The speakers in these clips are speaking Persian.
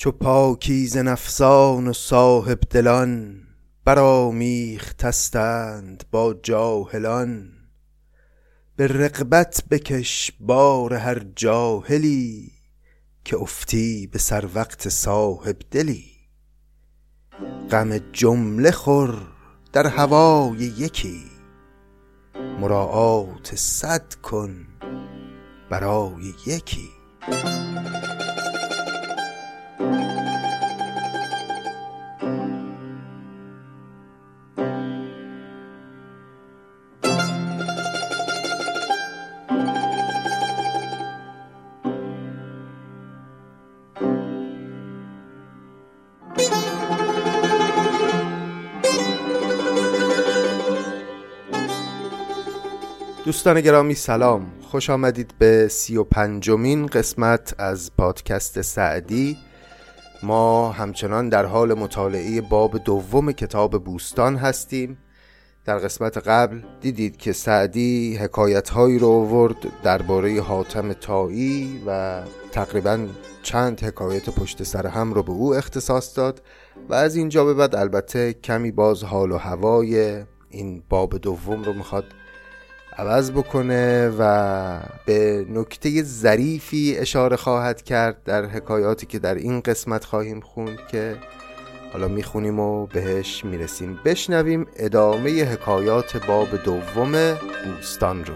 چو پاکیز نفسان و صاحب دلان برآمیختستند با جاهلان. به رغبت بکش بار هر جاهلی که افتی به سر وقت صاحب دلی. غم جمله خور در هوای یکی مراعات صد کن برای یکی. دوستان گرامی سلام. خوش آمدید به سی و پنجمین قسمت از پادکست سعدی. ما همچنان در حال مطالعه باب دوم کتاب بوستان هستیم. در قسمت قبل دیدید که سعدی حکایت هایی رو آورد درباره حاتم تایی و تقریبا چند حکایت پشت سر هم رو به او اختصاص داد و از اینجا به بعد البته کمی باز حال و هوای این باب دوم رو می‌خواد عوض بکنه و به نکته ظریفی اشاره خواهد کرد در حکایاتی که در این قسمت خواهیم خوند که حالا می‌خونیم و بهش می‌رسیم. بشنویم ادامه حکایات باب دوم بوستان رو.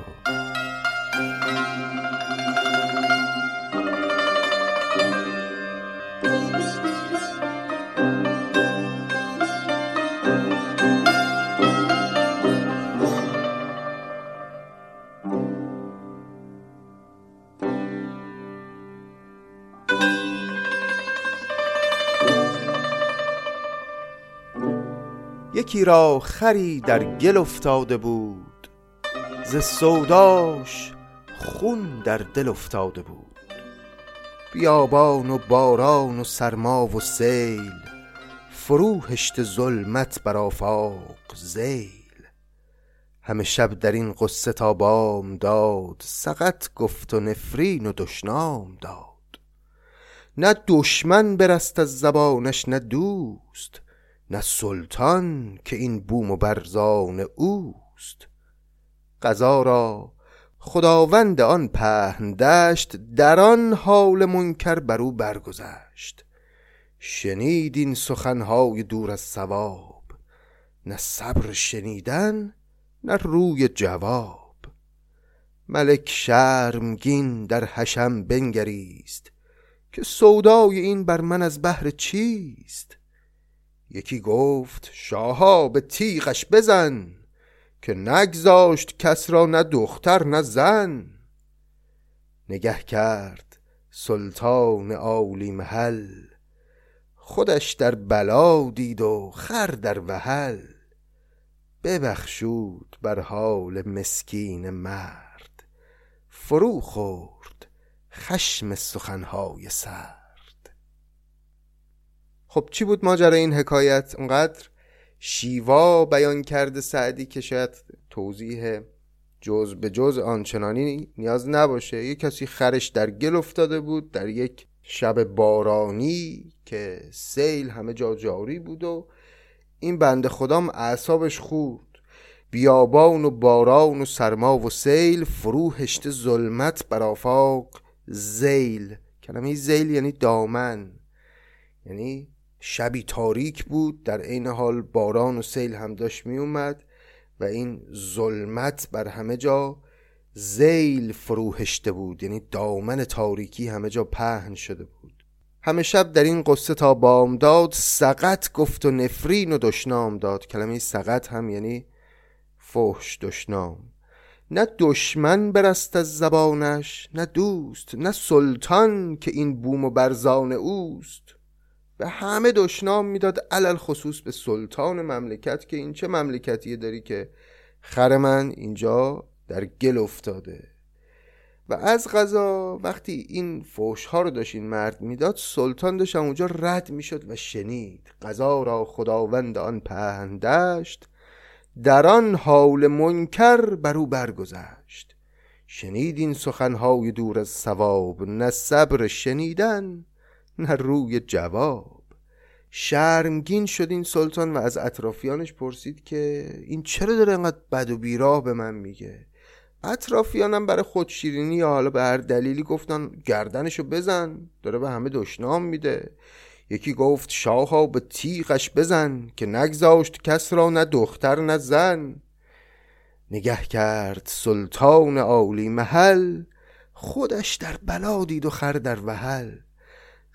را خری در گل افتاده بود. ز سوداش خون در دل افتاده بود. بیابان و باران و سرما و سیل فروهشت ظلمت بر آفاق زیل همه شب در این قصه تا بام داد سقط گفت و نفرین و دشنام داد. نه دشمن برست از زبانش نه دوست نه سلطان که این بوم و برزان اوست. قضا را خداوند آن پهن دشت در آن حال منکر بر او برگذشت. شنید این سخنهای دور از ثواب نه صبر شنیدن نه روی جواب. ملک شرمگین در حشم بنگریست که سودای این بر من از بهر چیست؟ یکی گفت شاها به تیغش بزن که نگذاشت کس را نه دختر نه زن. نگه کرد سلطان عالی محل خودش در بلا دید و خر در وحل. ببخشود بر حال مسکین مرد فرو خورد خشم سخنهای سر خب چی بود ماجرا این حکایت؟ اونقدر شیوا بیان کرده سعدی که شاید توضیح جز به جز آنچنانی نیاز نباشه. یه کسی خرش در گل افتاده بود در یک شب بارانی که سیل همه جا جاری بود و این بنده خدام اعصابش خورد. بیابان و باران و سرما و سیل فرو هشته ظلمت بر آفاق زیل. کلمه زیل یعنی دامن. یعنی شبی تاریک بود در عین حال باران و سیل هم داشت می اومد و این ظلمت بر همه جا زیل فروهشته بود یعنی دامن تاریکی همه جا پهن شده بود. همه شب در این قصه تا بامداد سقط گفت و نفرین و دشنام داد. کلمه سقط هم یعنی فحش دشنام. نه دشمن برست از زبانش نه دوست نه سلطان که این بوم و برزان اوست. به همه دشنام می‌داد علل خصوص به سلطان مملکت که این چه مملکتیه داری که خر من اینجا در گل افتاده. و از غذا وقتی این فوش ها رو داشت این مرد می‌داد سلطان داشت اونجا رد می‌شد و شنید. غذا را خداوند آن پهندشت در آن حال منکر بر او برگذشت. شنید این سخنهای دور از ثواب نه صبر شنیدن نه روی جواب. شرمگین شد این سلطان و از اطرافیانش پرسید که این چرا داره انقدر بد و بیراه به من میگه؟ اطرافیانم برای خودشیرینی یا حالا به هر دلیلی گفتن گردنشو بزن داره به همه دشنام میده. یکی گفت شاها به تیغش بزن که نگذاشت کس را نه دختر نه زن. نگه کرد سلطان عالی محل خودش در بلا دید و خر در وحل.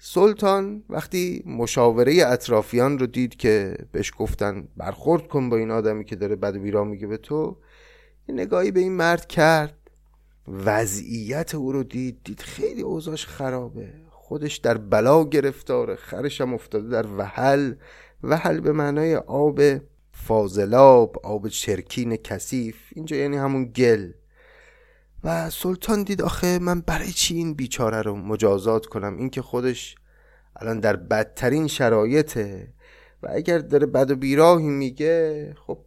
سلطان وقتی مشاوره اطرافیان رو دید که بهش گفتن برخورد کن با این آدمی که داره بد بیرا میگه به تو یه نگاهی به این مرد کرد. وضعیت او رو دید دید خیلی اوضاش خرابه. خودش در بلا گرفتاره خرش هم افتاده در وحل. وحل به معنای آب فاضلاب آب چرکین کثیف. اینجا یعنی همون گل. و سلطان دید آخه من برای چی این بیچاره رو مجازات کنم؟ این که خودش الان در بدترین شرایطه و اگر داره بد و بیراهی میگه خب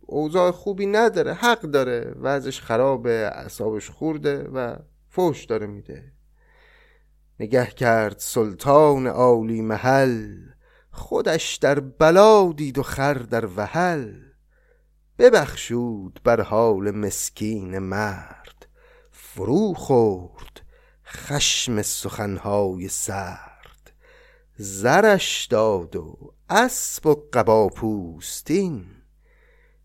اوضاع خوبی نداره حق داره وضعش خرابه اعصابش خورده و فوش داره میده. نگه کرد سلطان عالی محل خودش در بلا دید و خر در وحل. ببخشود بر حال مسکین مرد. فرو خورد خشم سخنهای سرد زرش داد و اسب و قبا پوستین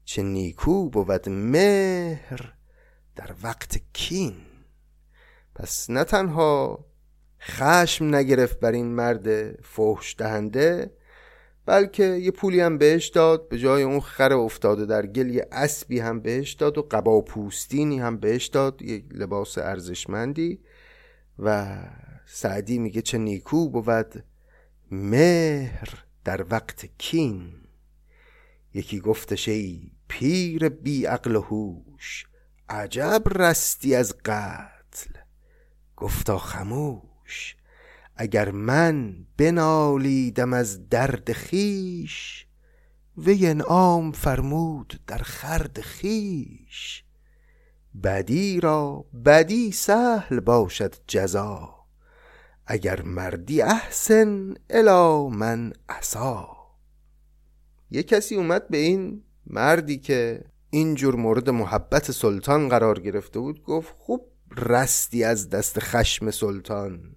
چه نیکو بود مهر در وقت کین. پس نه تنها خشم نگرفت بر این مرد فحش دهنده بلکه یه پولی هم بهش داد به جای اون خر افتاده در گل یه اسبی هم بهش داد و قبا پوستینی هم بهش داد یه لباس ارزشمندی. و سعدی میگه چه نیکو بود. مهر در وقت کین. یکی گفتش ای پیر بی عقل و هوش عجب رستی از قتل. گفتا خموش اگر من بنالیدم از درد خیش وی انعام فرمود در خرد خیش بدی را بدی سهل باشد جزا اگر مردی احسن الا من عصا یه کسی اومد به این مردی که اینجور مورد محبت سلطان قرار گرفته بود گفت خوب رستی از دست خشم سلطان.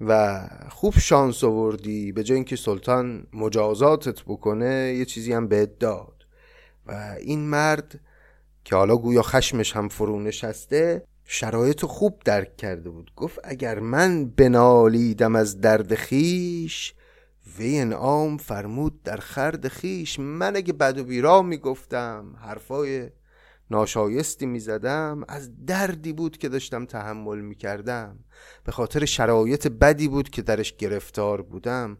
و خوب شانس آوردی به جای اینکه سلطان مجازاتت بکنه یه چیزی هم بهت داد. و این مرد که حالا گویا خشمش هم فرو نشسته شرایط خوب درک کرده بود. گفت اگر من بنالیدم از درد خیش وی انعام فرمود در خرد خیش. من اگه بد و بیرا می‌گفتم حرفای ناشایستی می‌زدم از دردی بود که داشتم تحمل می‌کردم. به خاطر شرایط بدی بود که درش گرفتار بودم.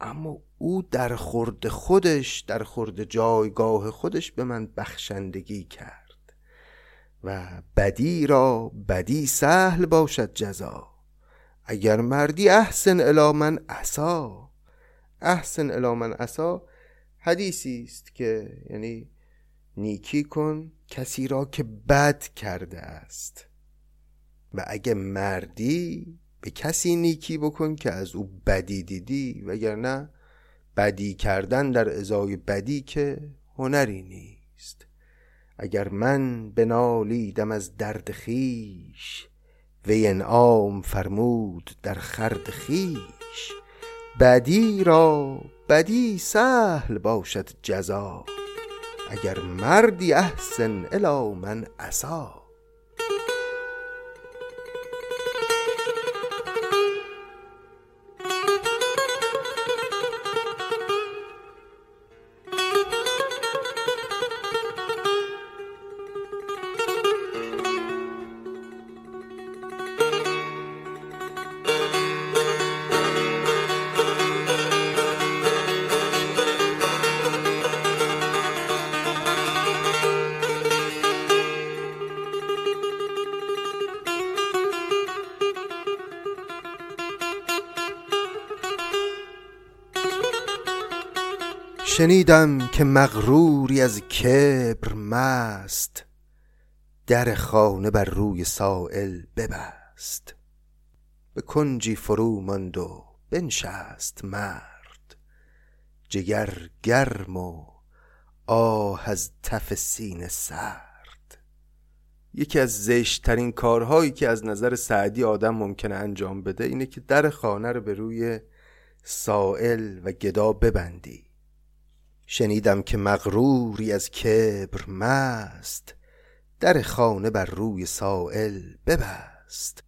اما او در خورد خودش در خورد جایگاه خودش به من بخشندگی کرد. و بدی را بدی سهل باشد جزا. اگر مردی احسن الا من عصا. احسن الا من عصا حدیثی است که یعنی نیکی کن کسی را که بد کرده است. و اگه مردی به کسی نیکی بکن که از او بدی دیدی وگرنه بدی کردن در ازای بدی که هنری نیست. اگر من بنالیدم از درد خیش و انعام فرمود در خرد خیش. بدی را بدی سهل باشد جزا. اگر مردی احسن الا من عصا. شنیدم که مغروری از کبر مست در خانه بر روی سائل ببست. به کنجی فرو ماند و بنشست مرد. جگر گرم و آه از تف سینه سرد. یکی از زشتترین کارهایی که از نظر سعدی آدم ممکنه انجام بده اینه که در خانه رو به روی سائل و گدا ببندی. شنیدم که مغروری از کبر مست در خانه بر روی سائل ببست.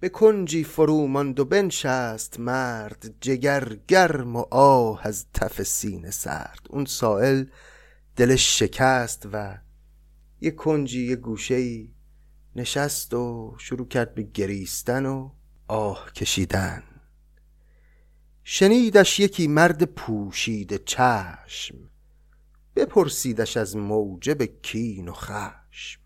به کنجی فرو ماند و بنشست مرد جگر گرم و آه از تف سینه سرد. اون سائل دلش شکست و یه کنجی یه گوشه نشست و شروع کرد به گریستن و آه کشیدن. شنیدش یکی مرد پوشیده چشم بپرسیدش از موجب کین و خشم.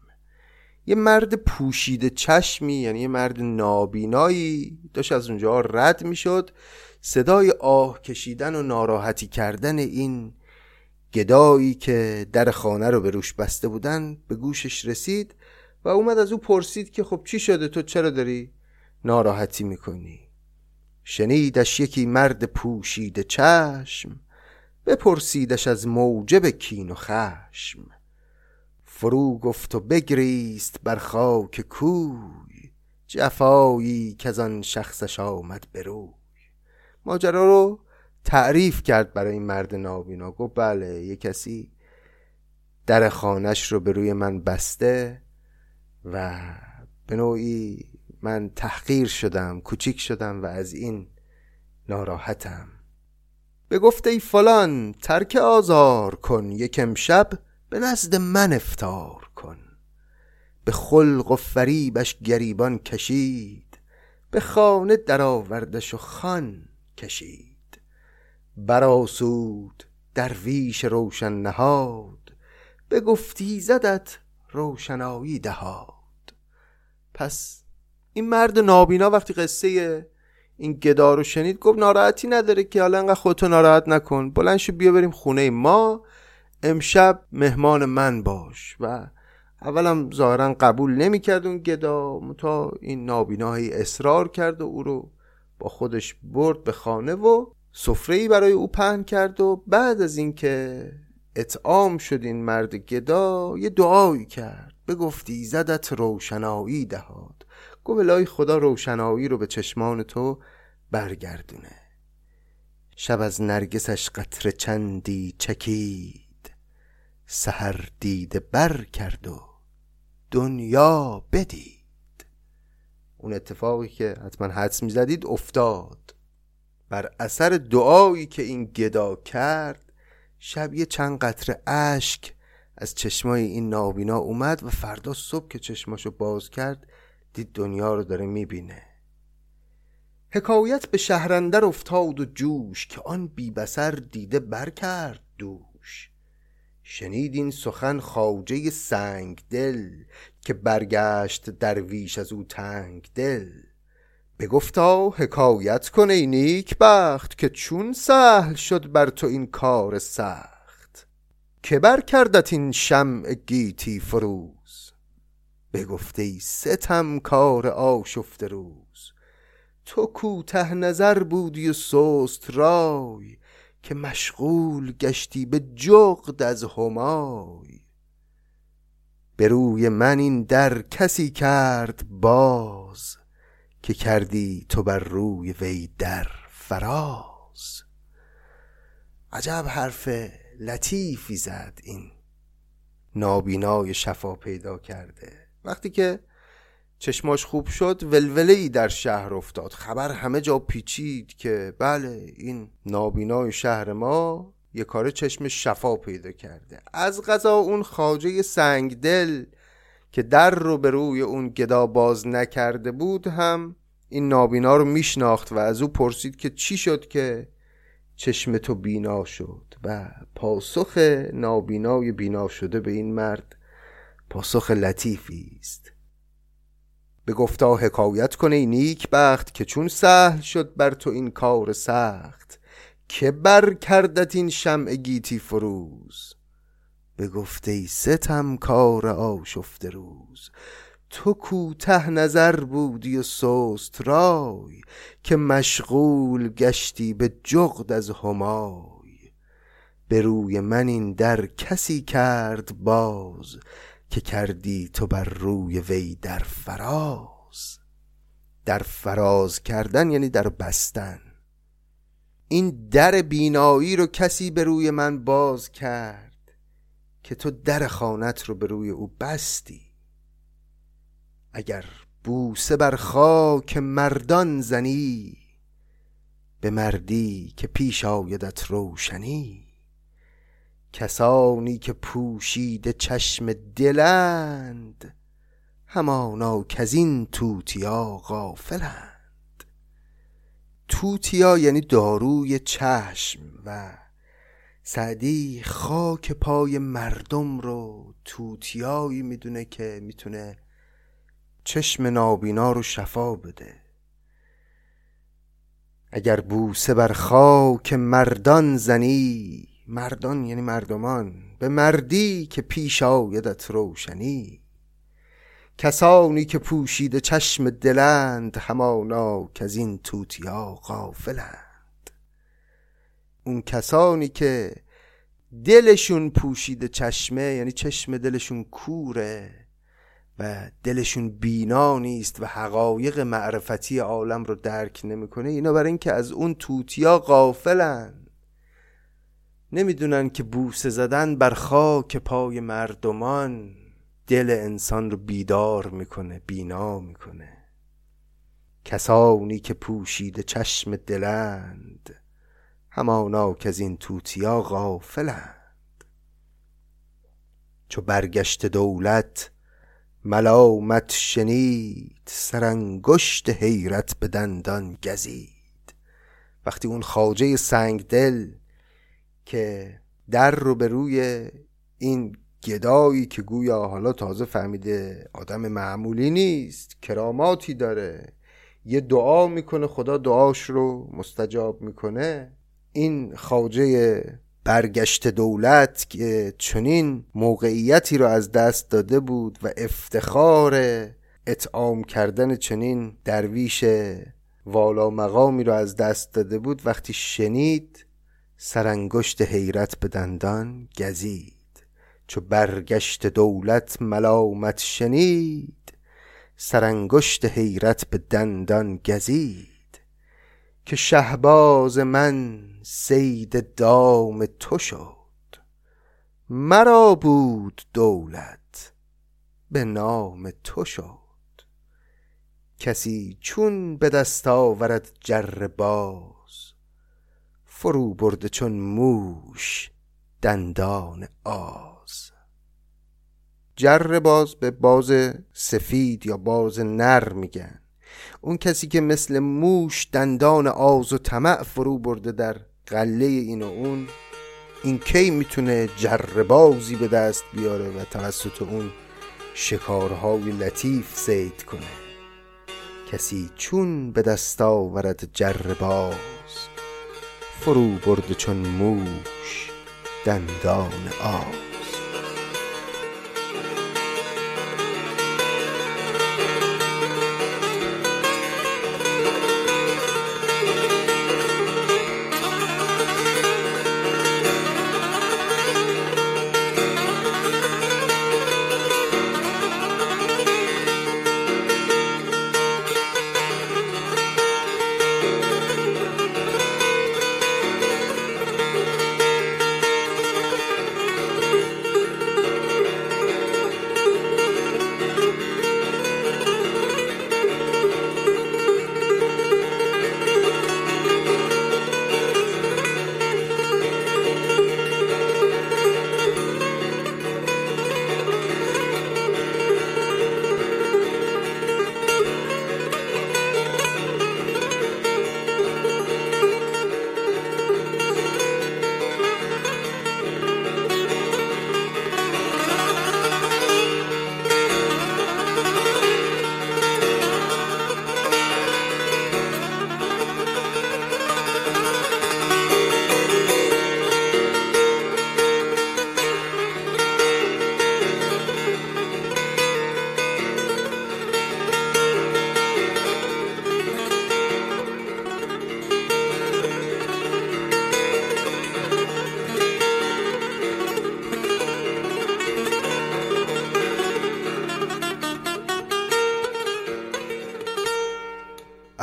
یه مرد پوشیده چشمی یعنی یه مرد نابینایی داشت از اونجا رد می‌شد. صدای آه کشیدن و ناراحتی کردن این گدایی که در خانه رو به روش بسته بودن به گوشش رسید و اومد از او پرسید که خب چی شده تو چرا داری ناراحتی می‌کنی؟ شنیدش یکی مرد پوشیده چشم بپرسیدش از موجب کین و خشم. فرو گفت و بگریست بر خاک کوی جفایی که از آن شخصش آمد بروی ماجرا رو تعریف کرد برای این مرد نابینا. گفت بله یه کسی در خانش رو به روی من بسته و به نوعی من تحقیر شدم کوچیک شدم و از این ناراحتم. به گفته ای فلان ترک آزار کن یک امشب به نزد من افتار کن. به خلق و فریبش گریبان کشید به خانه درآوردش و خان کشید. براسود درویش روشن نهاد به گفتی زدت روشنایی دهاد. پس این مرد نابینا وقتی قصه این گدا رو شنید گفت ناراحتی نداره که حالا انقدر خودتو ناراحت نکن. بلند شو بیا بریم خونه ما. امشب مهمان من باش. و اولم ظاهرا قبول نمی‌کرد اون گدا. تا این نابینایی اصرار کرد و او رو با خودش برد به خانه و سفره ای برای او پهن کرد و بعد از اینکه اطعام شد این مرد گدا یه دعایی کرد. بگفتی زدت روشنایی دهاد. گفت الهی خدا روشنایی رو به چشمان تو برگردونه. شب از نرگسش قطر چندی چکید سهر دیده بر کرد و دنیا بدید. اون اتفاقی که حتما حدس می‌زدید افتاد. بر اثر دعایی که این گدا کرد شب یه چند قطره اشک از چشمای این نابینا اومد و فردا صبح که چشماشو باز کرد دید دنیا رو داره می‌بینه. حکایت به شهرندر افتاد و جوش که آن بی بسر دیده بر کرد دوش. شنید این سخن خواجه سنگ دل که برگشت درویش از او تنگ دل بگفتا حکایت کن ای نیک بخت که چون سهل شد بر تو این کار سخت. که بر کردت این شمع گیتی فروز بگفته ای ستم کار آشفته روز. تو کوته نظر بودی و سست رای که مشغول گشتی به جغد از همای. به روی من این در کسی کرد باز که کردی تو بر روی وی در فراز. عجب حرف لطیفی زد این. نابینای شفا پیدا کرده. وقتی که چشماش خوب شد ولوله ای در شهر افتاد. خبر همه جا پیچید که بله این نابینای شهر ما یه کار چشم شفا پیدا کرده. از غذا اون خاجه سنگدل که در رو به روی اون گدا باز نکرده بود هم این نابینا رو میشناخت و از او پرسید که چی شد که چشم تو بینا شد و پاسخ نابینای بینا شده به این مرد پاسخ لطیفی است. به گفتا حکایت کنه نیک بخت که چون سهل شد بر تو این کار سخت که بر کردت این شمع گیتی فروز؟ به گفته ستم کار آشفته روز تو کوته نظر بودی و سست رای که مشغول گشتی به جغد از همای. به روی من این در کسی کرد باز که کردی تو بر روی وی در فراز. در فراز کردن یعنی در بستن. این در بینایی رو کسی به روی من باز کرد که تو در خانت رو به روی او بستی. اگر بوسه بر خاک مردان زنی به مردی که پیش آیدت روشنی. کسانی که پوشیده چشم دلند همانا این توتیا غافلند. توتیا یعنی داروی چشم و سعدی خاک پای مردم رو توتیایی می‌دونه که می‌تونه چشم نابینا رو شفا بده. اگر بوسه بر خاک مردان زنی مردان یعنی مردمان به مردی که پیش آیدت روشنی. کسانی که پوشیده چشم دلند همانا که از این توتیا غافلند. اون کسانی که دلشون پوشیده چشمه یعنی چشم دلشون کوره و دلشون بینا نیست و حقایق معرفتی عالم رو درک نمی‌کنه اینا برای اینکه از اون توتیا غافلن نمی‌دونن که بوسه زدن بر خاک پای مردمان دل انسان رو بیدار می‌کنه بینا می‌کنه. کسانی که پوشیده چشم دلند همانا که از این توتیا غافلند. چو برگشت دولت ملامت شنید سرانگشت حیرت به دندان گزید. وقتی اون خاجه سنگ دل که در رو به روی این گدایی که گویا حالا تازه فهمیده آدم معمولی نیست کراماتی داره یه دعا می‌کنه خدا دعاش رو مستجاب می‌کنه. این خاجه برگشت دولت که چنین موقعیتی رو از دست داده بود و افتخار اطعام کردن چنین درویش والا مقامی رو از دست داده بود وقتی شنید سرانگشت حیرت به دندان گزید. چو برگشت دولت ملامت شنید سرانگشت حیرت به دندان گزید. که شهباز من سید دام تو شد مرا بود دولت به نام تو شد. کسی چون به دست آورد جر باز فرو برده چون موش دندان آز. جر باز به باز سفید یا باز نر میگن. اون کسی که مثل موش دندان آز و طمع فرو برده در قله این و اون این کی می‌تونه جربازی به دست بیاره و توسط اون شکارهای لطیف زید کنه؟ کسی چون به دست آورد جرباز فرو برده چون موش دندان آز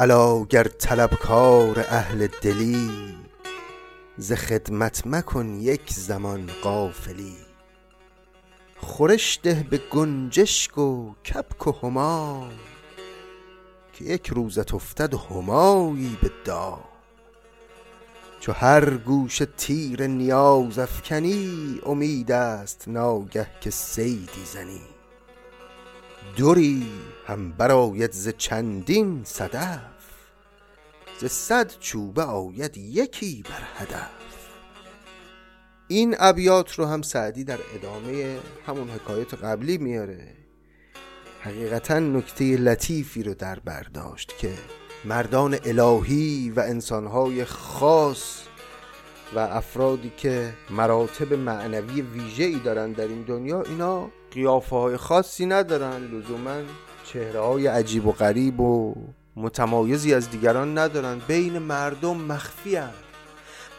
الا گر طلبکار اهل دلی ز خدمت مکن یک زمان غافلی خورش ده به گنجشک و کبک و همای که یک روزت افتد همایی به دام چو هر گوشه تیر نیاز افکنی امید است ناگه که صیدی زنی دری هم برآید ز چندین صدف ز صد چوبه آید یکی بر هدف. این ابیات رو هم سعدی در ادامه همون حکایت قبلی میاره. حقیقتا نکته لطیفی رو در برداشت که مردان الهی و انسانهای خاص و افرادی که مراتب معنوی ویژه ای دارن در این دنیا اینا قیافه های خاصی ندارن. لزوما چهره های عجیب و غریب و متمایزی از دیگران ندارن. بین مردم مخفی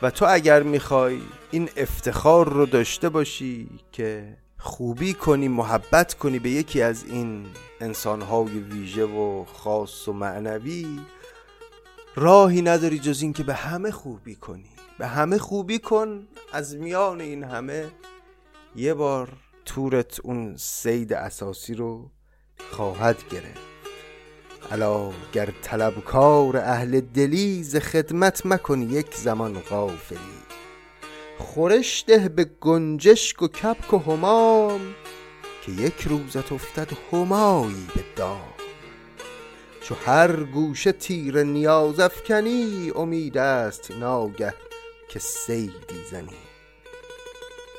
و تو اگر می‌خوای این افتخار رو داشته باشی که خوبی کنی محبت کنی به یکی از این انسانهای ویژه و خاص و معنوی راهی نداری جز این که به همه خوبی کنی. به همه خوبی کن از میان این همه. یه بار تورت اون سید اساسی رو خواهد گرفت. الا گر طلبکار اهل دلی ز خدمت مکن یک زمان غافلی. خورش ده به گنجشک و کپک و همام که یک روزت افتد همایی به دام. چو هر گوشه تیر نیاز افکنی امید است ناگه که سیدی زنی.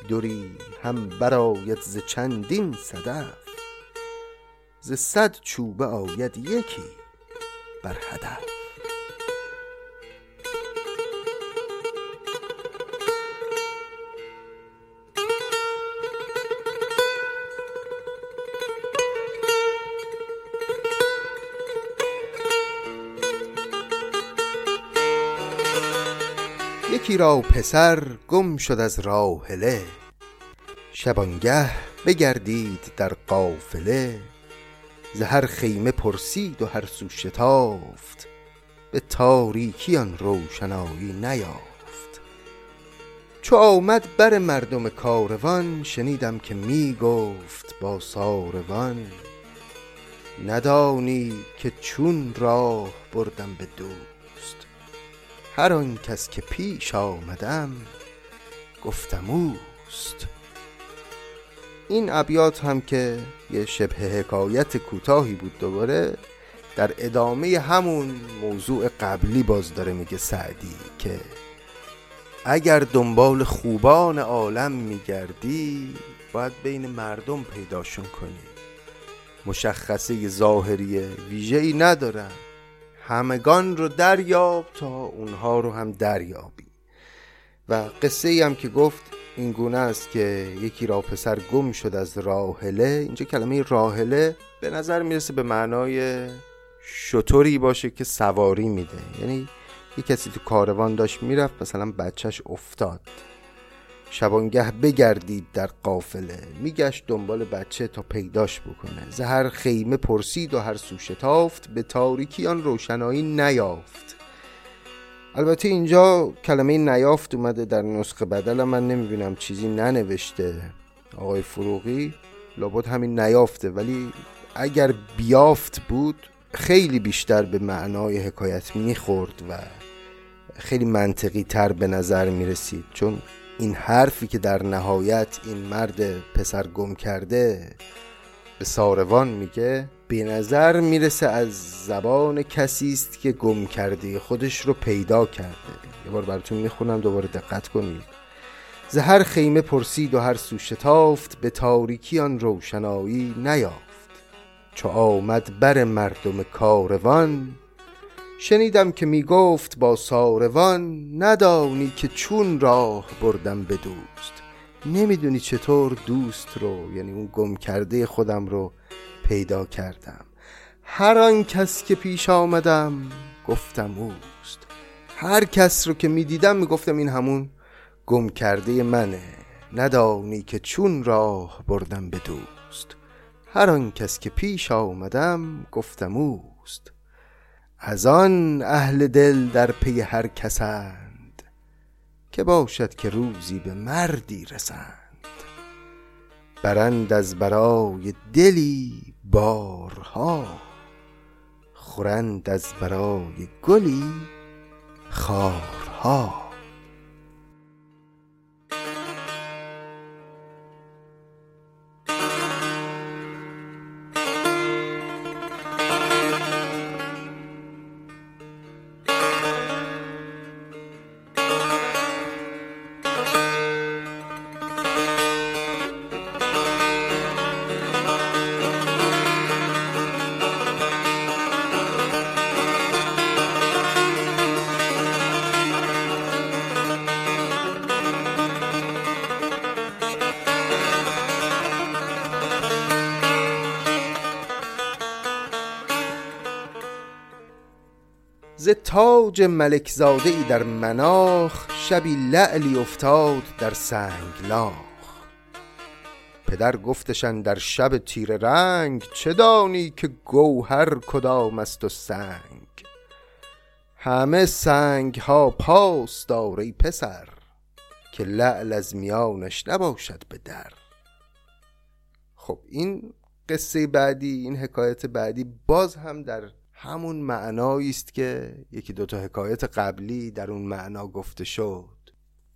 دوری هم برآید ز چندین صدف. ز صد چوبه آید یکی بر هدف. یکی را پسر گم شد از راحله. شبانگه بگردید در قافله. ز هر خیمه پرسید و هر سو شتافت. به تاریکی آن روشنایی نیافت. چو آمد بر مردم کاروان شنیدم که می گفت با ساروان. ندانی که چون راه بردم به دوست هر آن کس که پیش آمدم گفتم اوست. این ابیات هم که یه شبه حکایت کوتاهی بود دوباره در ادامه همون موضوع قبلی باز داره میگه سعدی که اگر دنبال خوبان عالم میگردی باید بین مردم پیداشون کنی. مشخصه ظاهری ویژه ای ندارن. همگان رو دریاب تا اونها رو هم دریابی. و قصه ای هم که گفت این گونه است که یکی را پسر گم شد از راهله اینجا کلمه راهله به نظر می‌رسه به معنای شطوری باشه که سواری میده. یعنی یه کسی تو کاروان داشت می‌رفت مثلا بچهش افتاد. شبانگه بگردید در قافله. میگشت دنبال بچه تا پیداش بکنه. زهر خیمه پرسید و هر سو شتافت به تاریکی آن روشنایی نیافت. البته اینجا کلمه نیافت اومده در نسخه بدل من نمی‌بینم چیزی ننوشته. آقای فروغی لابد همین نیافته ولی اگر بیافت بود خیلی بیشتر به معنای حکایت می‌خورد و خیلی منطقی تر به نظر می‌رسید. چون این حرفی که در نهایت این مرد پسر گم کرده به ساروان میگه به نظر می‌رسه از زبان کسی است که گم کرده خودش رو پیدا کرده. یه بار براتون می‌خونم دوباره دقت کنید. زهر خیمه پرسید و هر سو شتافت به تاریکی آن روشنایی نیافت. چو آمد بر مردم کاروان شنیدم که می‌گفت با ساروان ندانی که چون راه بردم به دوست. نمی‌دونی چطور دوست رو یعنی اون گم کرده خودم رو پیدا کردم. هر آن کس که پیش آمدم گفتم اوست. هر کس رو که می‌دیدم می‌گفتم این همون گم کرده منه. ندانی که چون راه بردم به دوست. هر آن کس که پیش آمدم گفتم اوست. از آن اهل دل در پی هر کسند که باشد که روزی به مردی رسند. برند از برای دلی بارها خورند از برای گلی خارها. تاج ملک زاده ای در مناخ شبی لعلی افتاد در سنگلاخ پدر گفتشن در شب تیره رنگ چه دانی که گوهر کدام است و سنگ؟ همه سنگ ها پاس دار ای پسر که لعل از میانش نباشد به در. خب این قصه بعدی این حکایت بعدی باز هم در همون معنایی است که یکی دوتا حکایت قبلی در اون معنا گفته شد.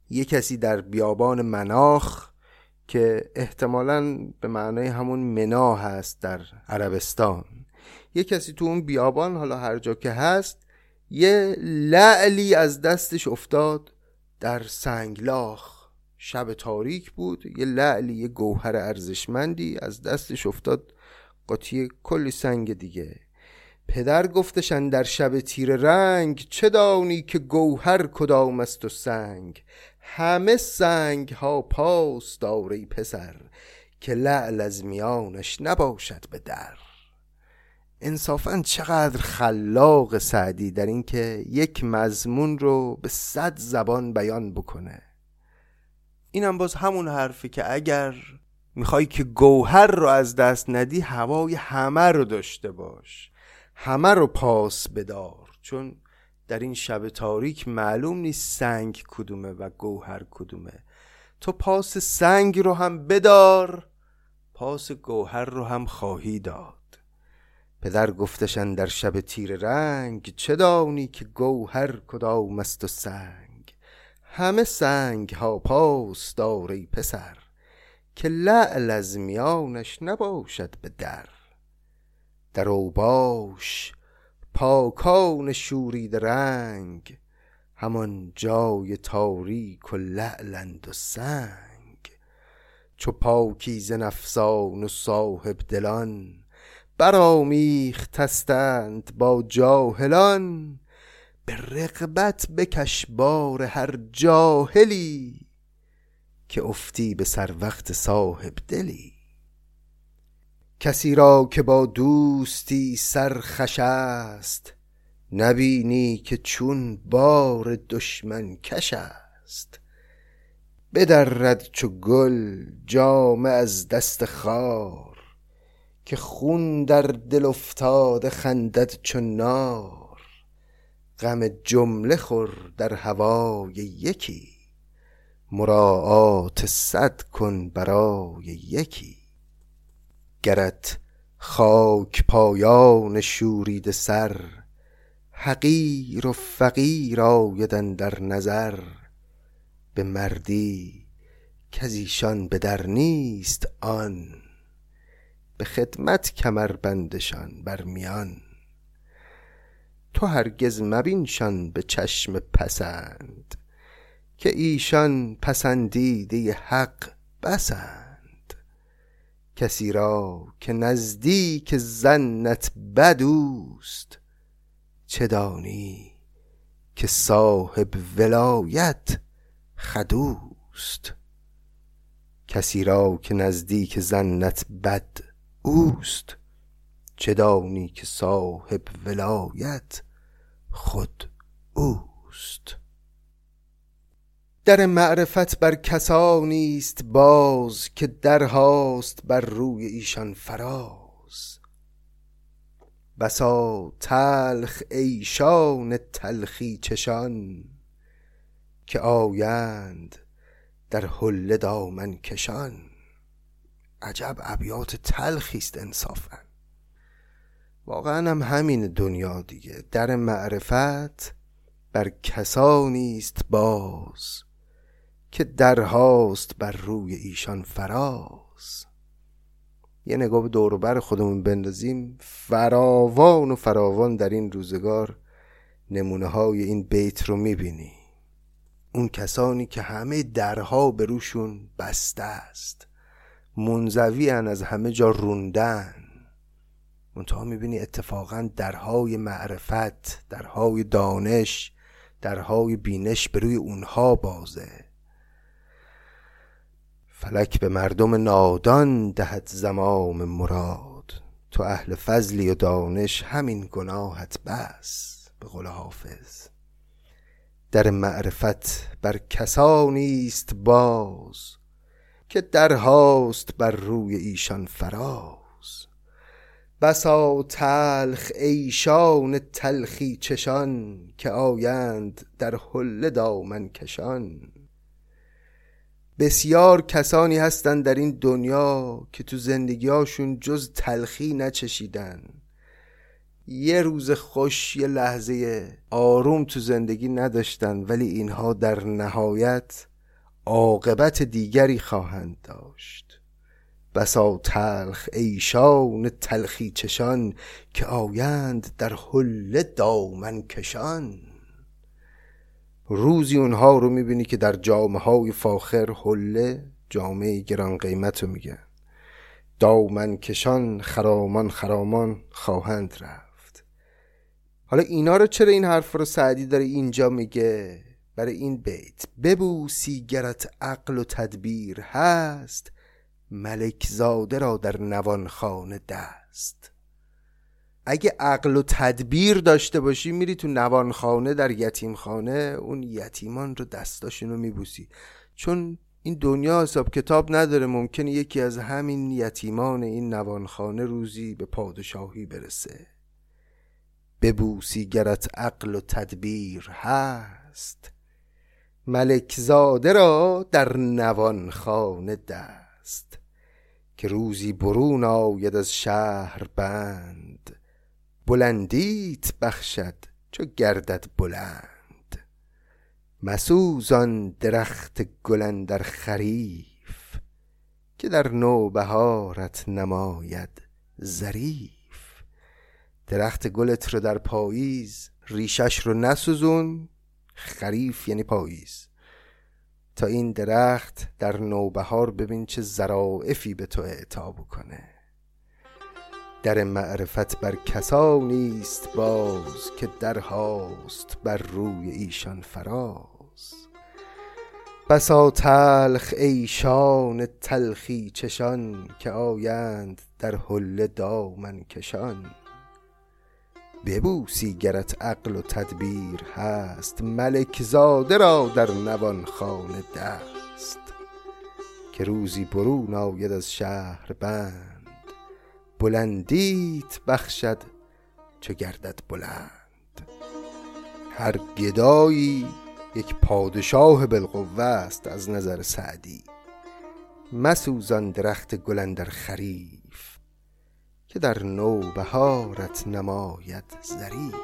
یه کسی در بیابان مناخ که احتمالا به معنای همون منا هست در عربستان. یه کسی تو اون بیابان حالا هر جا که هست یه لعلی از دستش افتاد در سنگلاخ. شب تاریک بود یه لعلی یه گوهر ارزشمندی از دستش افتاد قاطی کلی سنگ دیگه. پدر گفتشن در شب تیر رنگ چه دانی که گوهر کدام است و سنگ؟ همه سنگ ها پاس داری پسر که لعل از میانش نباشد به در. انصافا چقدر خلاق سعدی در اینکه یک مضمون رو به صد زبان بیان بکنه. اینم باز همون حرفی که اگر می‌خوای که گوهر رو از دست ندی هوای همه رو داشته باش. همه رو پاس بدار چون در این شب تاریک معلوم نیست سنگ کدومه و گوهر کدومه. تو پاس سنگ رو هم بدار پاس گوهر رو هم خواهی داد. پدر گفتشن در شب تیر رنگ چه دانی که گوهر کدام است و سنگ؟ همه سنگ ها پاس داری پسر که لعل از میانش نباشد به در. در اوباش پاکان شورید رنگ همان جای تاریک و لعلند و سنگ. چو پاکیز نفسان و صاحب دلان برامیختستند با جاهلان به رقبت بکش بار هر جاهلی که افتی به سر وقت صاحب دلی. کسی را که با دوستی سرخش است نبینی که چون بار دشمن کش است. بدرد چو گل جامه از دست خار که خون در دل افتاده خندد چو نار. غم جمله خور در هوای یکی مراعات صد کن برای یکی. گرت خاک پایان شورید سر حقیر و فقیر آیدن در نظر. به مردی کزیشان به در نیست آن به خدمت کمر بندشان بر میان. تو هرگز مبینشان به چشم پسند که ایشان پسندیده حق بسند. کسی را که نزدیک زنت بدوست چه دانی که صاحب ولایت خدوست کسی را که نزدیک زنت بد اوست چه دانی که صاحب ولایت خود اوست؟ در معرفت بر کسانی است باز که درهاست بر روی ایشان فراز. بسا تلخ ایشان تلخی چشان که آیند در حله دامن کشان. عجب ابیات تلخی است انصافا. واقعا هم همین دنیا دیگه. در معرفت بر کسانی است باز. که درهاست بر روی ایشان فراز. یه نگاه به دوروبر خودمون بندازیم. فراوان و فراوان در این روزگار نمونه های این بیت رو می‌بینی اون کسانی که همه درها به روشون بسته است. منزوی از همه جا روندن. منتها می‌بینی اتفاقا درهای معرفت درهای دانش درهای بینش به روی اونها بازه. فلک به مردم نادان دهد زمام مراد. تو اهل فضلی و دانش همین گناهت بس به قول حافظ. در معرفت بر کسانی است باز که درهاست بر روی ایشان فراز. بسا تلخ ایشان تلخی چشان که آیند در حله دامن کشان. بسیار کسانی هستند در این دنیا که تو زندگیاشون جز تلخی نچشیدن. یه روز خوش یه لحظه آروم تو زندگی نداشتن ولی اینها در نهایت عاقبت دیگری خواهند داشت. بسا تلخ ایشان تلخی چشان که آیند در حله دامن کشان. روزی اونها رو می‌بینی که در جامعه های فاخر حله جامعه گران قیمت رو میگن. دامن کشان خرامان خرامان خواهند رفت. حالا اینا رو چرا این حرف رو سعدی داره اینجا میگه؟ برای این بیت. ببوسی گرت عقل و تدبیر هست ملک زاده را در نوانخانه دست. اگه عقل و تدبیر داشته باشی میری تو نوانخانه در یتیمخانه اون یتیمان رو دستاشون رو میبوسی. چون این دنیا حساب کتاب نداره ممکنه یکی از همین یتیمان این نوانخانه روزی به پادشاهی برسه. ببوسی گرت عقل و تدبیر هست. ملک زاده را در نوانخانه دست. که روزی برون آید از شهر بند. بلندیت بخشد چو گردد بلند. مسوزان درخت گلن در خریف که در نوبهارت نماید ظریف. درخت گلت رو در پاییز ریشش رو نسوزون خریف یعنی پاییز. تا این درخت در نوبهار ببین چه زرائفی به تو اعطا بکنه. در معرفت بر کسانی است باز که درهاست بر روی ایشان فراز. بسا تلخ ایشان تلخی چشان که آیند در حله دامن کشان. ببوسی گرت عقل و تدبیر هست ملک زاده را در نوان خانه دست. که روزی برون آید از شهر بند بلندیت بخشد چه گردد بلند. هر گدایی یک پادشاه بالقوه است از نظر سعدی. مسوزان درخت گلندر خریف که در نو بهارت نماید ظریف.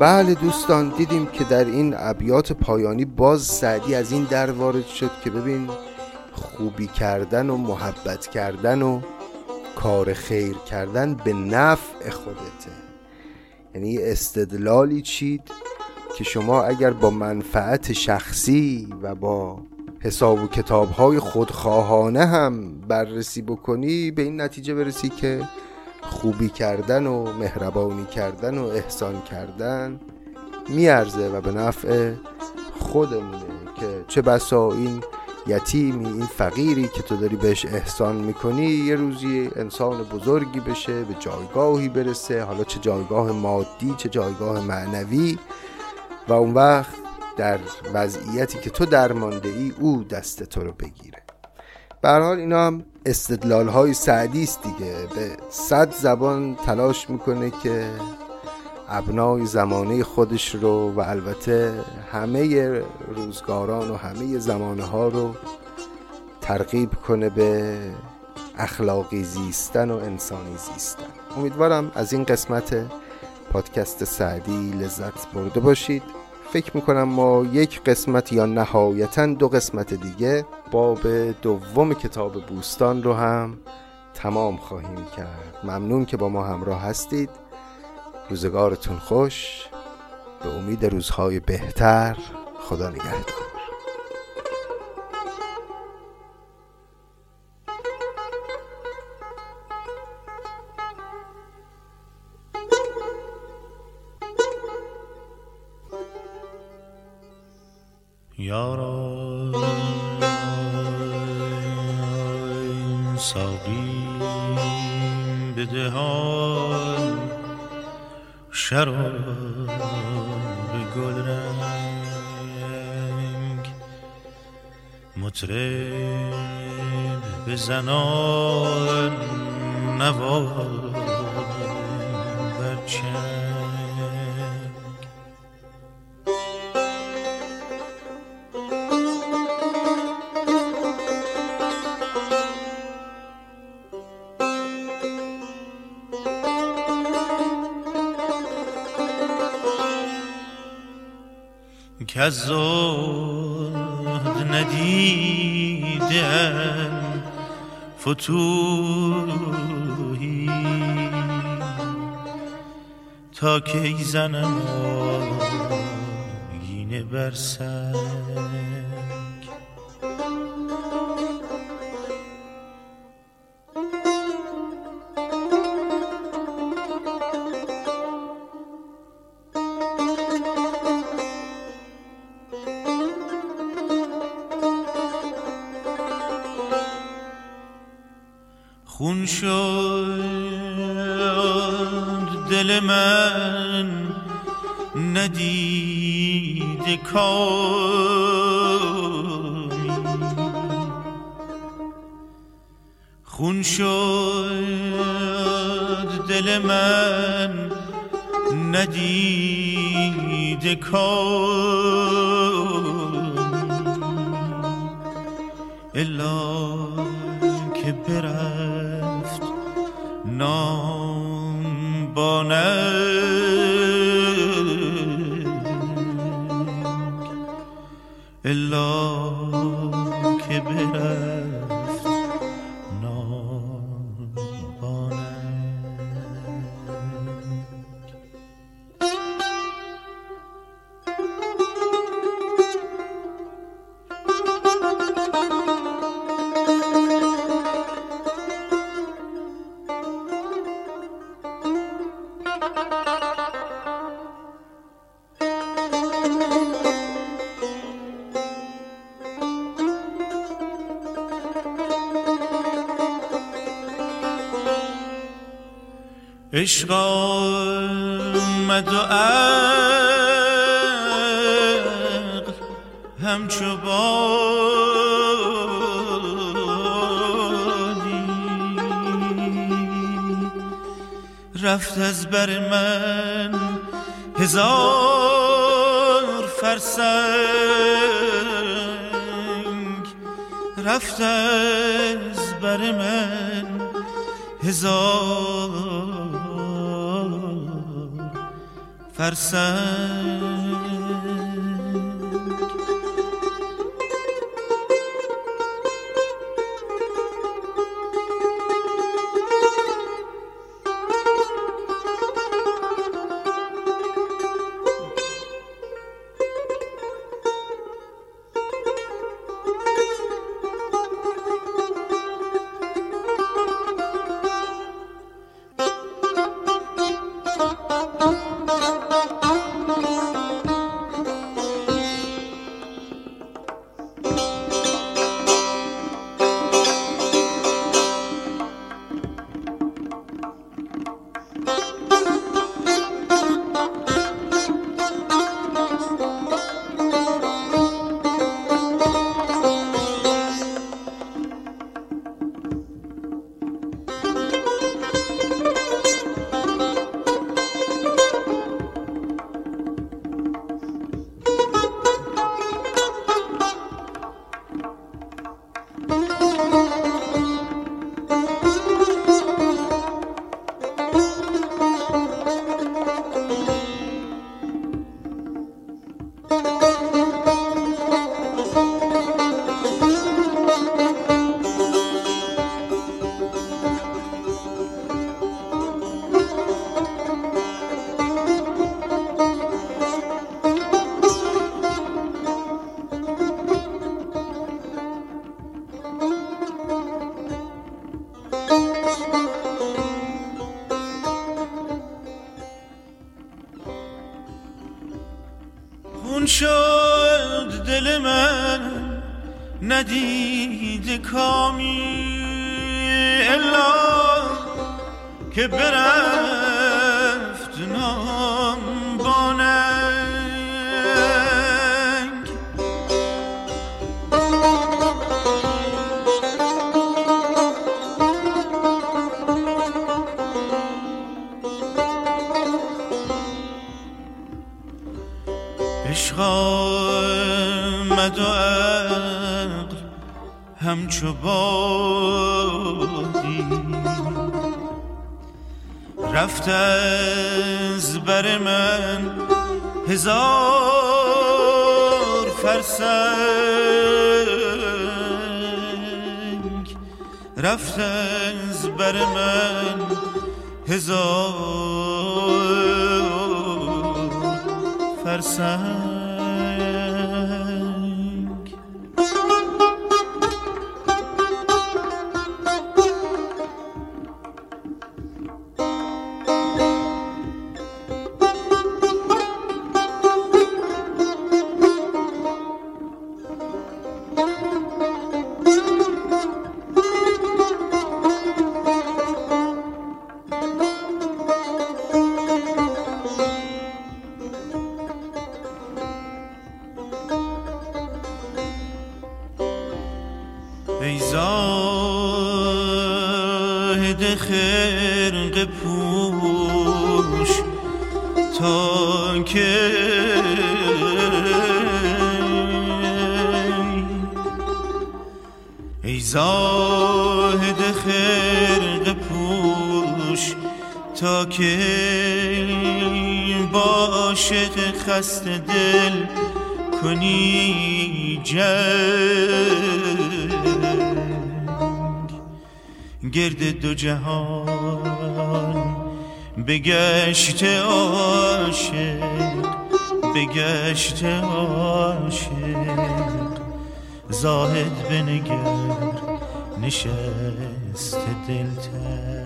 بله دوستان دیدیم که در این ابیات پایانی باز سعدی از این در وارد شد که ببین خوبی کردن و محبت کردن و کار خیر کردن به نفع خودته. یعنی استدلالی چید که شما اگر با منفعت شخصی و با حساب و کتاب های خودخواهانه هم بررسی بکنی به این نتیجه برسی که خوبی کردن و مهربانی کردن و احسان کردن میارزه و به نفع خودمونه که چه بسا این یتیمی این فقیری که تو داری بهش احسان می‌کنی یه روزی انسان بزرگی بشه به جایگاهی برسه حالا چه جایگاه مادی چه جایگاه معنوی و اون وقت در وضعیتی که تو درمانده ای او دست تو رو بگیره. به حال اینا هم استدلال های سعدی است دیگه. به صد زبان تلاش می‌کنه که ابنای زمانه خودش رو و البته همه روزگاران و همه زمانه ها رو ترغیب کنه به اخلاقی زیستن و انسانی زیستن. امیدوارم از این قسمت پادکست سعدی لذت برده باشید. فکر می‌کنم ما یک قسمت یا نهایتا دو قسمت دیگه باب دوم کتاب بوستان رو هم تمام خواهیم کرد. ممنون که با ما همراه هستید. روزگارتون خوش. به امید روزهای بهتر. خدا نگهدار. یارا ساقی بده ها شراب گل رنگ مطرب بزنان نوار که از ندیدم فتوهی. تا کی زنم آگینه بر خون الا که برفت عشق آمد و عقل همچو بادی رفت از بر من هزار فرسنگ. رفت از بر من هزار فرسنگ شد دل من ندید کامی. الا که برفت نام. آمد و عقل همچو بادی. رفت از بر من هزار فرسنگ. رفت از بر من هزار فرسنگ. زاهد خرق پوش تا که ای زاهد خرق پوش تا که با عاشق خسته دل کنی جنگ. گرد دو جهان بگشت عاشق بگشت عاشق. زاهد بنگر نشست دلتنگ.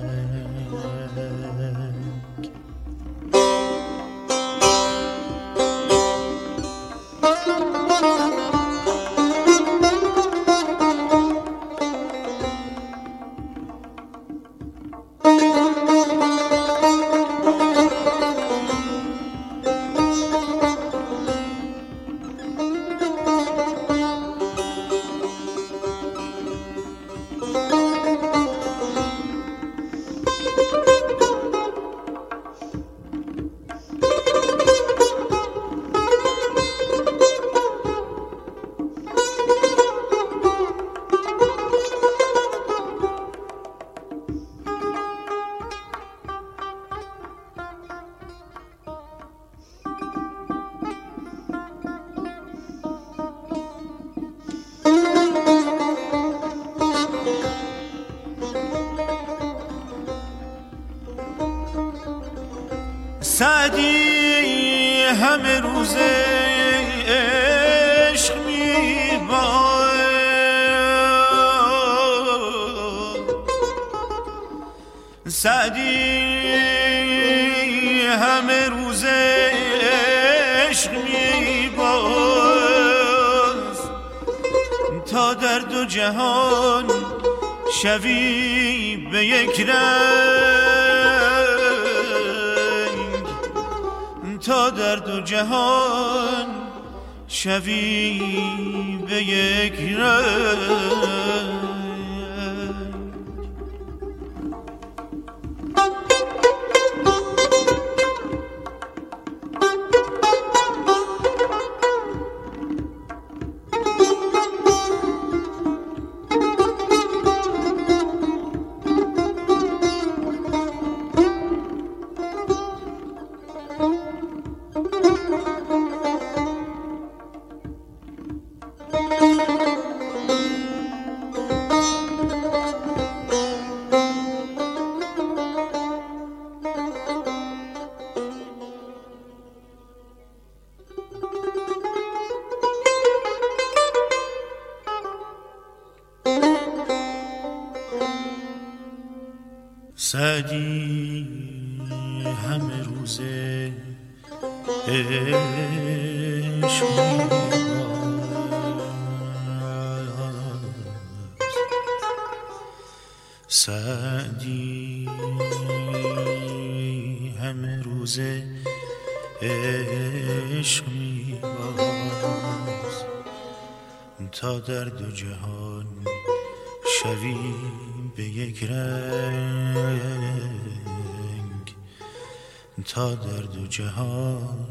تا در دو جهان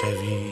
شوی